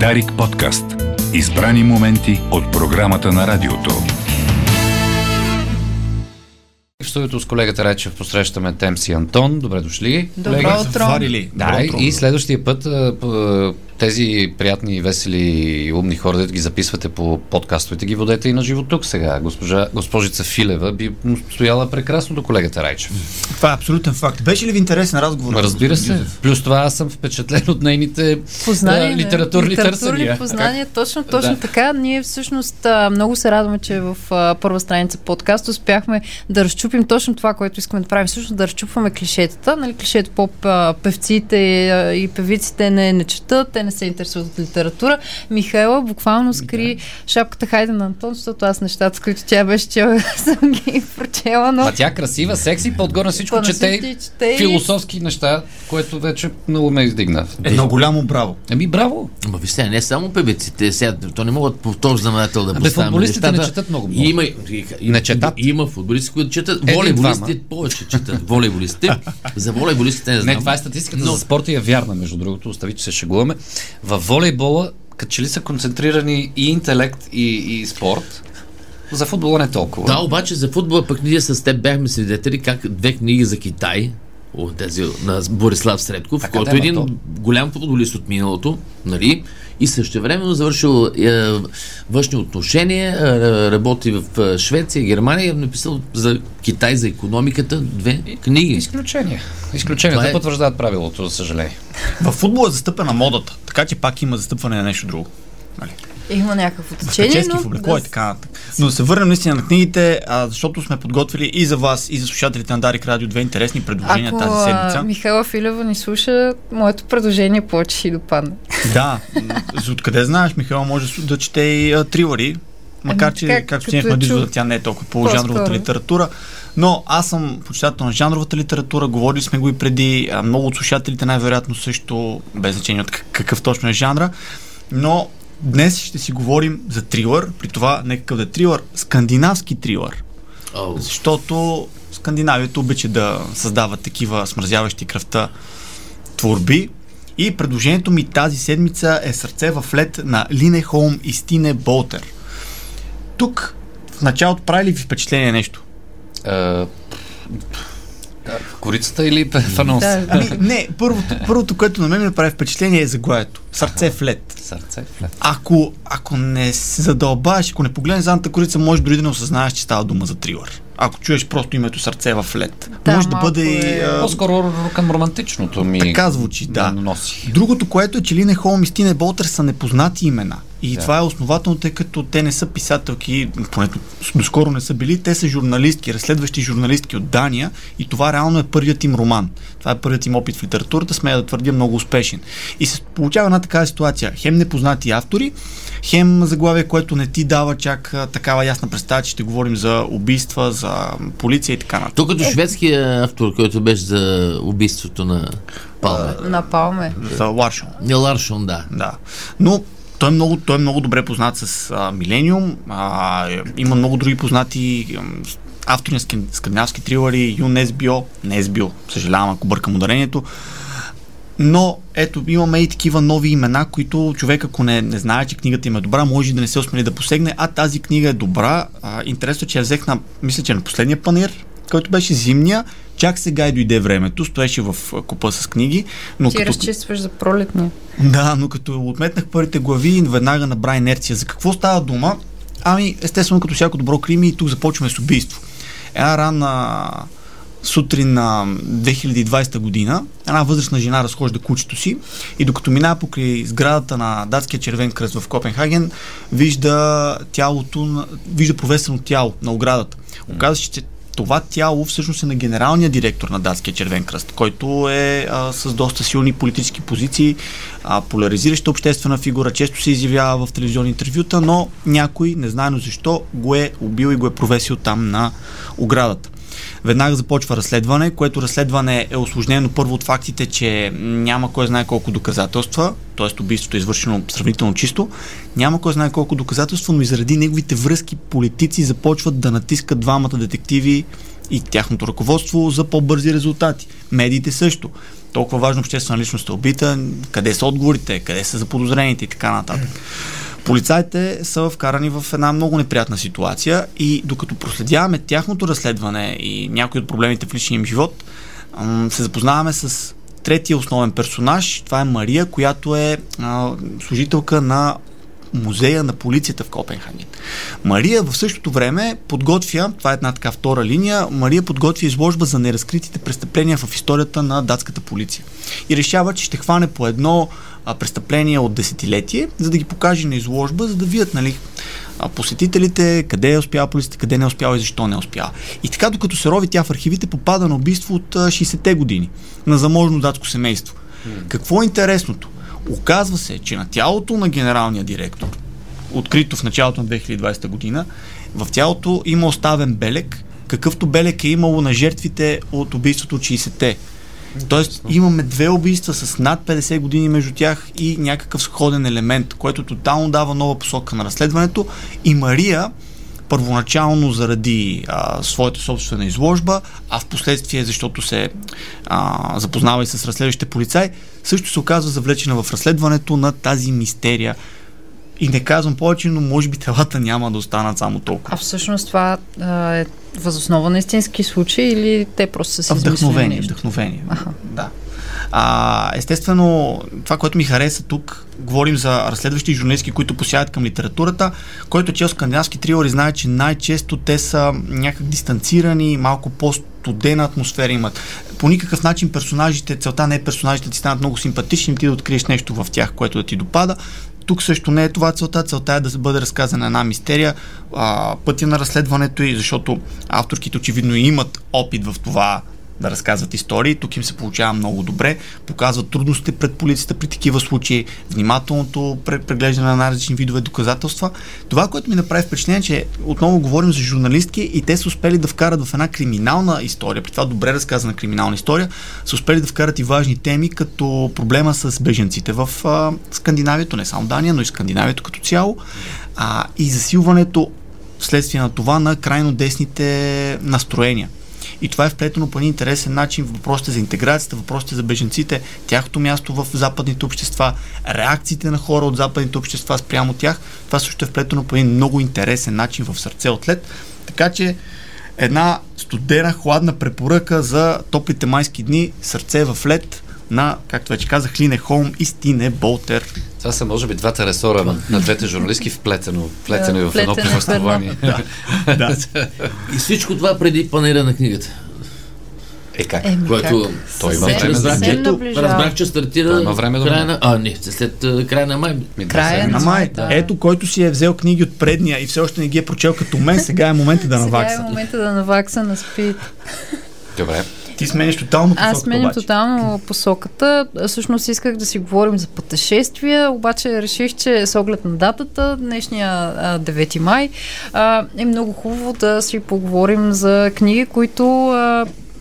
Дарик подкаст. Избрани моменти от програмата на радиото. В студиото с колегата Речев посрещаме Темси Антон. Добре дошли. Добро колега. утро. Заварили. Да, Добро и, утро. и следващия път тези приятни, весели и умни хора, да ги записвате по подкастовете, ги водете и на живо тук сега. Госпожа, госпожица Филева би стояла прекрасно до колегата Райчев. Това е абсолютен факт. Беше ли ви интересен разговор? Разбира се. Плюс това аз съм впечатлен от нейните Познания, а, да. литературни, литературни търсения. познания, точно, точно Да. така. Ние всъщност много се радваме, че в а, първа страница подкаст успяхме да разчупим точно това, което искаме да правим. Всъщност да разчупваме клишетата. Нали, клишето поп а, певците и певиците не, не четат, те не се интересуват от литература. Михайла буквално скри шапката Хайде на Антон, защото аз нещата, с които тя беше чела, съм ги прочела, но... А тя красива, секси, по-отгоре на всичко чете чете философски неща, което вече много ме издигна. Едно голямо браво. Еми, браво! Ма вижте, не само певиците, сега, то не могат по този знаменател да Абе, поставяме футболистите не нещата. четат много, много. Има, и- и- Не четат. Има футболисти, които четат. Волейболистите повече четат. Волейболистите. За волейболистите не знам. Не, това е статистиката Но- за спорта и е вярна, между другото, остави, че се шегуваме. В волейбола, като че ли са концентрирани и интелект, и, и спорт, за футбола не толкова. Да, обаче за футбола пък ние с теб бяхме свидетели как две книги за Китай, от тези на Борислав Средков, Така, който е един то- голям футболист от миналото, нали? И същевременно завършил е, външни отношения, е, работи в е, Швеция, Германия е написал за Китай, за економиката две книги. Това Те е- потвърждават правилото, за съжаление. В футбола е застъпена модата, така че пак има застъпване на нещо друго. Нали? Има някакво течение, но... в облекло и така нататък. Но да се върнем наистина на книгите, а, защото сме подготвили и за вас, и за слушателите на Дарик Радио две интересни предложения Ако тази а, седмица. Михайла Филева ни слуша, моето предложение повече ще й допадне. Да, откъде знаеш, Михаил може да чете и а, трилъри, макар Ами, че, как- както стигнахме е до извода, тя не е толкова по жанровата литература. Но аз съм почитател на жанровата литература, говорили сме го и преди, а, много от слушателите най-вероятно също, без значение от как- какъв точно е жанра. Но днес ще си говорим за трилър, при това не какъв да е трилър, скандинавски трилър. О, Защото Скандинавията обича да създава такива смразяващи кръвта творби. И предложението ми тази седмица е Сърце в лед на Лине Холм и Стине Болтер. Тук в началото прави ли ви впечатление нещо? А, корицата или в анонс? Да. Ами, не, първото, първото, което на мен ми прави впечатление е заглавието. Сърце в лед. Сърце. флет. Ако, ако не се задълбаеш, ако не погледнеш задната корица, може дори да не осъзнаеш, че става дума за трилър. Ако чуеш просто името Сърце в лед. Да, може да бъде и... е- а, По-скоро към романтичното ми Така звучи, да. носи. Другото, което е, че Лине Холм и Стине Болтер са непознати имена. И Да. това е основателно, тъй като те не са писателки, поне доскоро не са били, те са журналистки, разследващи журналистки от Дания и това реално е първият им роман. Това е първият им опит в литературата, смея да твърдя много успешен. И се получава една такава ситуация. Хем непознати автори, хем заглавие, което не ти дава чак такава ясна представа, че ще говорим за убийства, за полиция и така нататък. Тук като шведския автор, който беше за убийството на Палме. Напалме. За Ларшон. Не Ларшон, да. Да. Но той е много, той е много добре познат с Милениум. Е, има много други познати автори на скандинавски трилъри, Юн Есбио, не Есбио, съжалявам ако бъркам ударението. Но ето, имаме и такива нови имена, които човек, ако не, не знае, че книгата им е добра, може да не се осмели да посегне, а тази книга е добра. А, интересно, е, че я взех на, мисля, че на последния панир, който беше зимния, чак сега и дойде времето, стоеше в купа с книги, но Ти като... разчистваш за пролетния. Да, но като отметнах първите глави, веднага набра инерция. За какво става дума? Ами, естествено, като всяко добро крими, и тук започваме с убийство. Една рана сутрин на 2020 година, една възрастна жена разхожда кучето си и докато минава покрай сградата на датския червен кръст в Копенхаген, вижда тялото, вижда провесено тяло на оградата. Оказва се, че това тяло всъщност е на генералния директор на Датския червен кръст, който е а, с доста силни политически позиции, а, поляризираща обществена фигура, често се изявява в телевизионни интервюта, но някой, незнайно защо, го е убил и го е провесил там на оградата. Веднага започва разследване, което разследване е осложнено първо от фактите, че няма кой знае колко доказателства, т.е. убийството е извършено сравнително чисто, няма кой знае колко доказателства, но и заради неговите връзки политици започват да натискат двамата детективи и тяхното ръководство за по-бързи резултати. Медиите също. Толкова важно обществена личност е убита, къде са отговорите, къде са заподозрените и така нататък. Полицайите са вкарани в една много неприятна ситуация и докато проследяваме тяхното разследване и някои от проблемите в личния им живот, се запознаваме с третия основен персонаж. Това е Мария, която е служителка на музея на полицията в Копенхаген. Мария в същото време подготвя, това е една така втора линия, Мария подготвя изложба за неразкритите престъпления в историята на датската полиция. И решава, че ще хване по едно престъпление от десетилетие, за да ги покаже на изложба, за да видят, нали, посетителите, къде е успяла полицията, къде не е успяла и защо не е успяла. И така, докато се рови тя в архивите, попада на убийство от а, 60-те години на заможно датско семейство. Какво е интересното? Оказва се, че на тялото на генералния директор, открито в началото на 2020 година, в тялото има оставен белек, какъвто белек е имало на жертвите от убийството от 60-те. Тоест имаме две убийства с над 50 години между тях и някакъв сходен елемент, който тотално дава нова посока на разследването. И Мария, първоначално заради а, своята собствена изложба, а в последствие, защото се а, запознава и с разследващите полицаи, също се оказва завлечена в разследването на тази мистерия. И не казвам повече, но може би телата няма да останат само толкова. А всъщност това а, е възоснова на истински случаи или те просто са измислили Вдъхновение, вдъхновение. Аха. Да. А, естествено, това, което ми хареса тук, говорим за разследващи журналистки, които посягат към литературата. Който чел скандинавски трилъри, знае, че най-често те са някак дистанцирани, малко по-студена атмосфера имат. По никакъв начин персонажите, целта не е персонажите ти станат много симпатични, ти да откриеш нещо в тях, което да ти допада. Тук също не е това целта. Целта е да бъде разказана една мистерия, а, пътя на разследването и защото авторките очевидно имат опит в това да разказват истории. Тук им се получава много добре. Показват трудностите пред полицията при такива случаи, внимателното пре- преглеждане на различни видове доказателства. Това, което ми направи впечатление, че отново говорим за журналистки и те са успели да вкарат в една криминална история, при това добре разказана криминална история, са успели да вкарат и важни теми, като проблема с беженците в а, Скандинавието, не само Дания, но и Скандинавието като цяло, а, и засилването вследствие на това на крайно десните настроения. И това е вплетено по един интересен начин в въпросите за интеграцията, въпросите за беженците, тяхното място в западните общества, реакциите на хора от западните общества спрямо тях. Това също е вплетено по един много интересен начин в сърце от лед. Така че една студена, хладна препоръка за топлите майски дни, сърце в лед на, както вече казах, Лине Холм и Стине Болтер. Това са, може би, двата ресора на, на двете журналистки вплетено, вплетено Да, в едно повествование. Да. И всичко това преди панера на книгата. Е как? Еми, Което как? той има време за- наближава. разбрах, че стартира има време да края на... А, не, след а, края на май. Края на май. Да. Ето, който си е взел книги от предния и все още не ги е прочел като мен, сега е момента да Сега е навакса. момента да навакса на спид. Добре. Ти смениш тотално Аз посоката сменям обаче. тотално посоката. Всъщност исках да си говорим за пътешествия, обаче реших, че с оглед на датата, днешния а, 9 май, е много хубаво да си поговорим за книги, които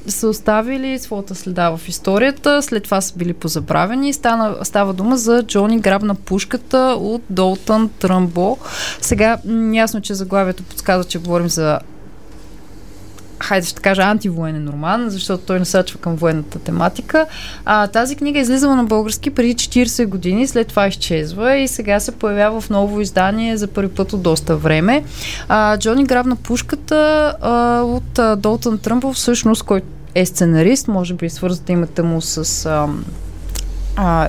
са оставили своята следа в историята, след това са били позабравени. Стана, става дума за Джони грабна пушката от Долтън Тръмбо. Сега, ясно, че заглавието подсказва, че говорим за хайде ще кажа антивоенен роман, защото той насачва към военната тематика. А, тази книга е излизала на български преди 40 години, след това изчезва и сега се появява в ново издание за първи път от доста време. А, Джони грабна пушката а, от а, Долтън Тръмбъл, всъщност, който е сценарист, може би свързвате името му с... А,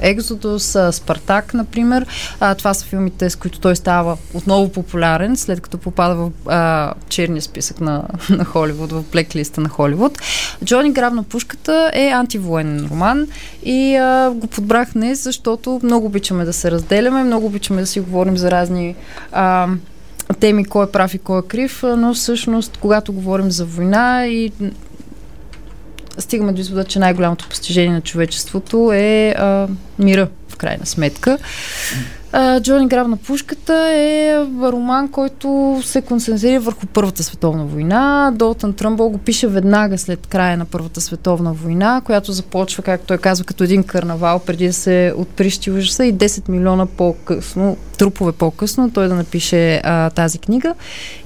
Екзодус, Спартак, например. А, това са филмите, с които той става отново популярен, след като попада в а, черния списък на, на Холивуд, в блеклиста на Холивуд. Джони Грабна пушката е антивоенен роман и а, го подбрах днес, защото много обичаме да се разделяме, много обичаме да си говорим за разни а, теми, кой е прав и кой е крив, но всъщност, когато говорим за война и стигаме до извода, че най-голямото постижение на човечеството е а, мира, в крайна сметка. Джони Граб на пушката е роман, който се концентрира върху Първата световна война. Долтън Тръмбъл го пише веднага след края на Първата световна война, която започва, както той казва, като един карнавал, преди да се отприщи ужаса и 10 милиона по-късно, трупове по-късно, той да напише а, тази книга.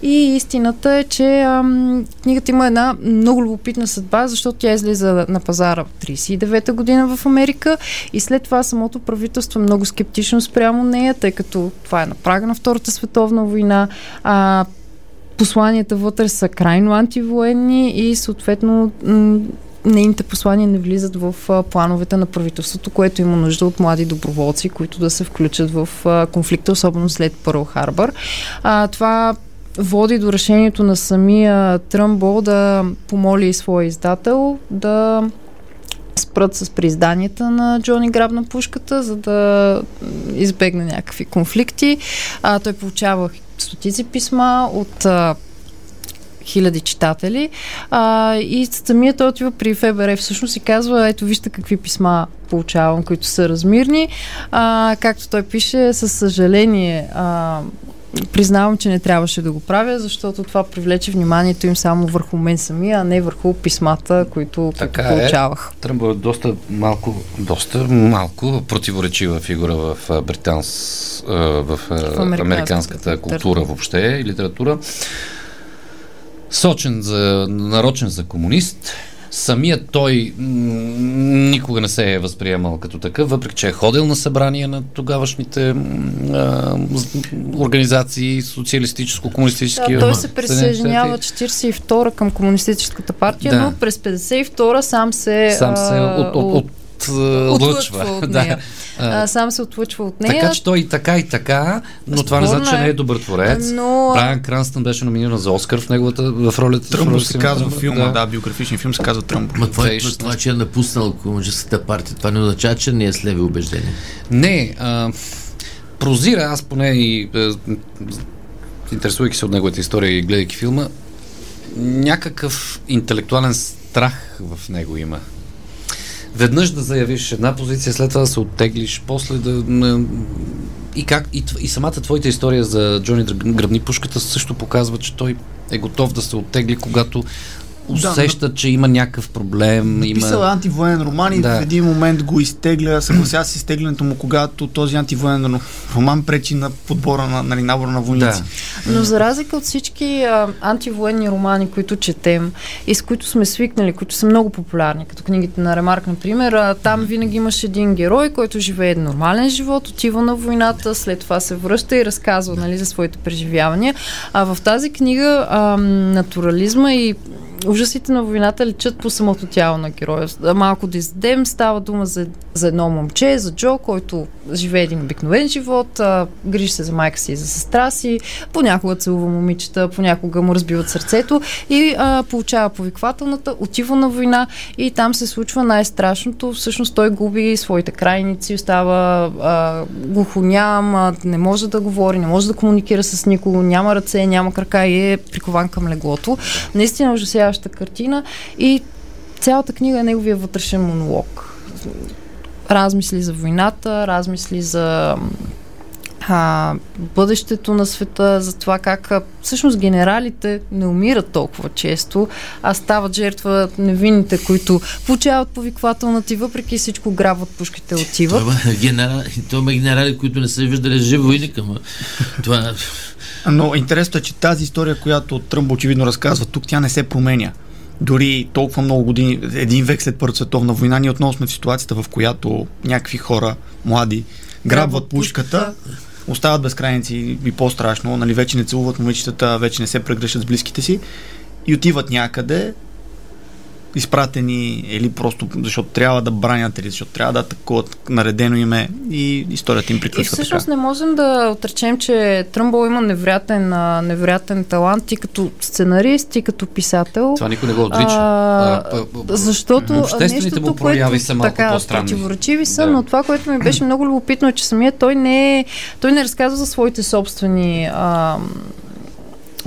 И истината е, че ам, книгата има една много любопитна съдба, защото тя излиза на пазара в 39-та година в Америка и след това самото правителство е много скептично спрямо нея, тъй като това е на прага на Втората световна война. А, посланията вътре са крайно антивоенни и съответно м- нейните послания не влизат в плановете на правителството, което има нужда от млади доброволци, които да се включат в конфликта, особено след Пърл Харбър. А, това води до решението на самия Тръмбо да помоли своя издател да спрат с приизданията на Джони Граб на пушката, за да избегне някакви конфликти. А, той получава стотици писма от хиляди читатели а, и самият той отива при ФБР всъщност и казва, ето вижте какви писма получавам, които са размирни. А, както той пише, със съжаление а, признавам, че не трябваше да го правя, защото това привлече вниманието им само върху мен самия, а не върху писмата, които, Така които е. получавах. Тръмбъл е доста малко, доста малко противоречива фигура в британс, в, а, американската американската култура въобще и литература. Сочен за, нарочен за комунист. Самият той никога не се е възприемал като такъв, въпреки че е ходил на събрания на тогавашните а, организации, социалистическо-комунистически. Да, той се присъединява щати. 42-а към комунистическата партия, Да. но през 52-а сам се, Сам се а, от, от, от, отлъчва отлъчва. от Да. нея. А, а, сам се отлъчва от нея. Така че той и така и така, но това не значи, че Безспорно е. не е добър творец. Но- Брайан Кранстън беше номиниран за Оскар в неговата в ролята. Тръмбо в се на казва Тръмбо, филма, да. биографичен филм се казва Тръмбо. Ма това, е, 2016. това, че е напуснал комунистическата партия, това не означава, че не е с леви убеждения. Не, а, прозира, аз поне и а, интересувайки се от неговата история и гледайки филма, някакъв интелектуален страх в него има. Веднъж да заявиш една позиция, след това да се оттеглиш, после да... И, как, и, и самата твоята история за Джони Гръбни пушката също показва, че той е готов да се оттегли, когато усеща, че има някакъв проблем. Писал е Има... антивоенен роман и Да. в един момент го изтегля, съглася с изтеглянето му, когато този антивоенен роман пречи на подбора на нали, набора на войници. Да. Но за разлика от всички а, антивоенни романи, които четем и с които сме свикнали, които са много популярни, като книгите на Ремарк, например, а, там винаги имаш един герой, който живее нормален живот, отива на войната, след това се връща и разказва нали, за своите преживявания. А в тази книга а, натурализма и ужасите на войната личат по самото тяло на героя. Малко да издадем, става дума за, за едно момче, за Джо, който живее един обикновен живот, грижи се за майка си и за сестра си, понякога целува момичета, понякога му разбиват сърцето и а, получава повиквателната, отива на война и там се случва най-страшното. Всъщност той губи своите крайници, остава а, глухоням, а, не може да говори, не може да комуникира с никого, няма ръце, няма крака и е прикован към леглото. Наистина ужасяваща картина и цялата книга е неговия вътрешен монолог. Размисли за войната, размисли за а, бъдещето на света, за това как а, всъщност генералите не умират толкова често, а стават жертва невинните, които получават повиквателната и въпреки всичко грабват пушките отиват. Това има, генерал, това има генерали, които не са виждали жив войник, ама това... Но интересното е, че тази история, която Тръмбо очевидно разказва тук, тя не се променя. Дори толкова много години, един век след Първата световна война, ние отново сме в ситуацията, в която някакви хора, млади, грабват пушката, остават безкрайници и по-страшно, нали, вече не целуват момичетата, вече не се прегръщат с близките си и отиват някъде, изпратени или просто защото трябва да бранят или защото трябва да атакуват наредено име и историята им И приключва всъщност така. не можем да отречем, че Тръмбъл има невероятен, невероятен талант и като сценарист, и като писател. Това никой не го отрича. А, А, защото обществените му прояви са малко така, по-странни. противоречиви са, Да. но това, което ми беше много любопитно е, че самия той не, е, той не разказва за своите собствени а,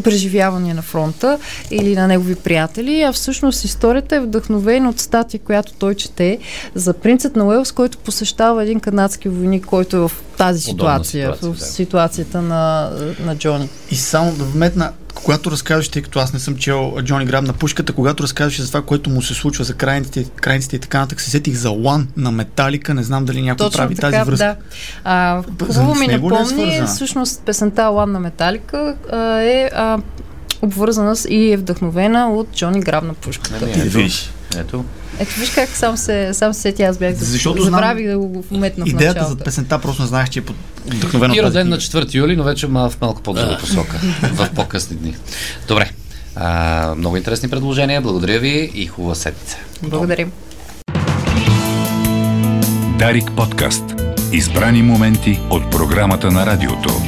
преживявания на фронта или на негови приятели, а всъщност историята е вдъхновена от статия, която той чете за принцът на Уелс, който посещава един канадски войник, който е в тази Подобна ситуация, ситуация, в да. ситуацията на, на Джони. И само да вметна, когато разкажеш, тъй като аз не съм чел Джони Граб на пушката, когато разкажеш за това, което му се случва за крайниците, крайниците и така нататък, се сетих за Лан на Металика, не знам дали някой Точно прави така, тази връзка. да. А, хубаво ми е напомни, свързана? всъщност песента Лан на Металика а, е а, обвързана с и е вдъхновена от Джони Граб на пушката. Нали, Ти да ето, видиш. ето. Виж как сам се, сам се сети, аз бях да Защото забравих знам да го вметна в Идеята за песента просто не знаеш, че е под- вдъхновена И роден на книга. 4 юли, но вече мал, в малко по-друга посока. в по-късни дни. Добре. А, много интересни предложения. Благодаря ви и хубава седмица. Благодарим. Дарик подкаст. Избрани моменти от програмата на радиото.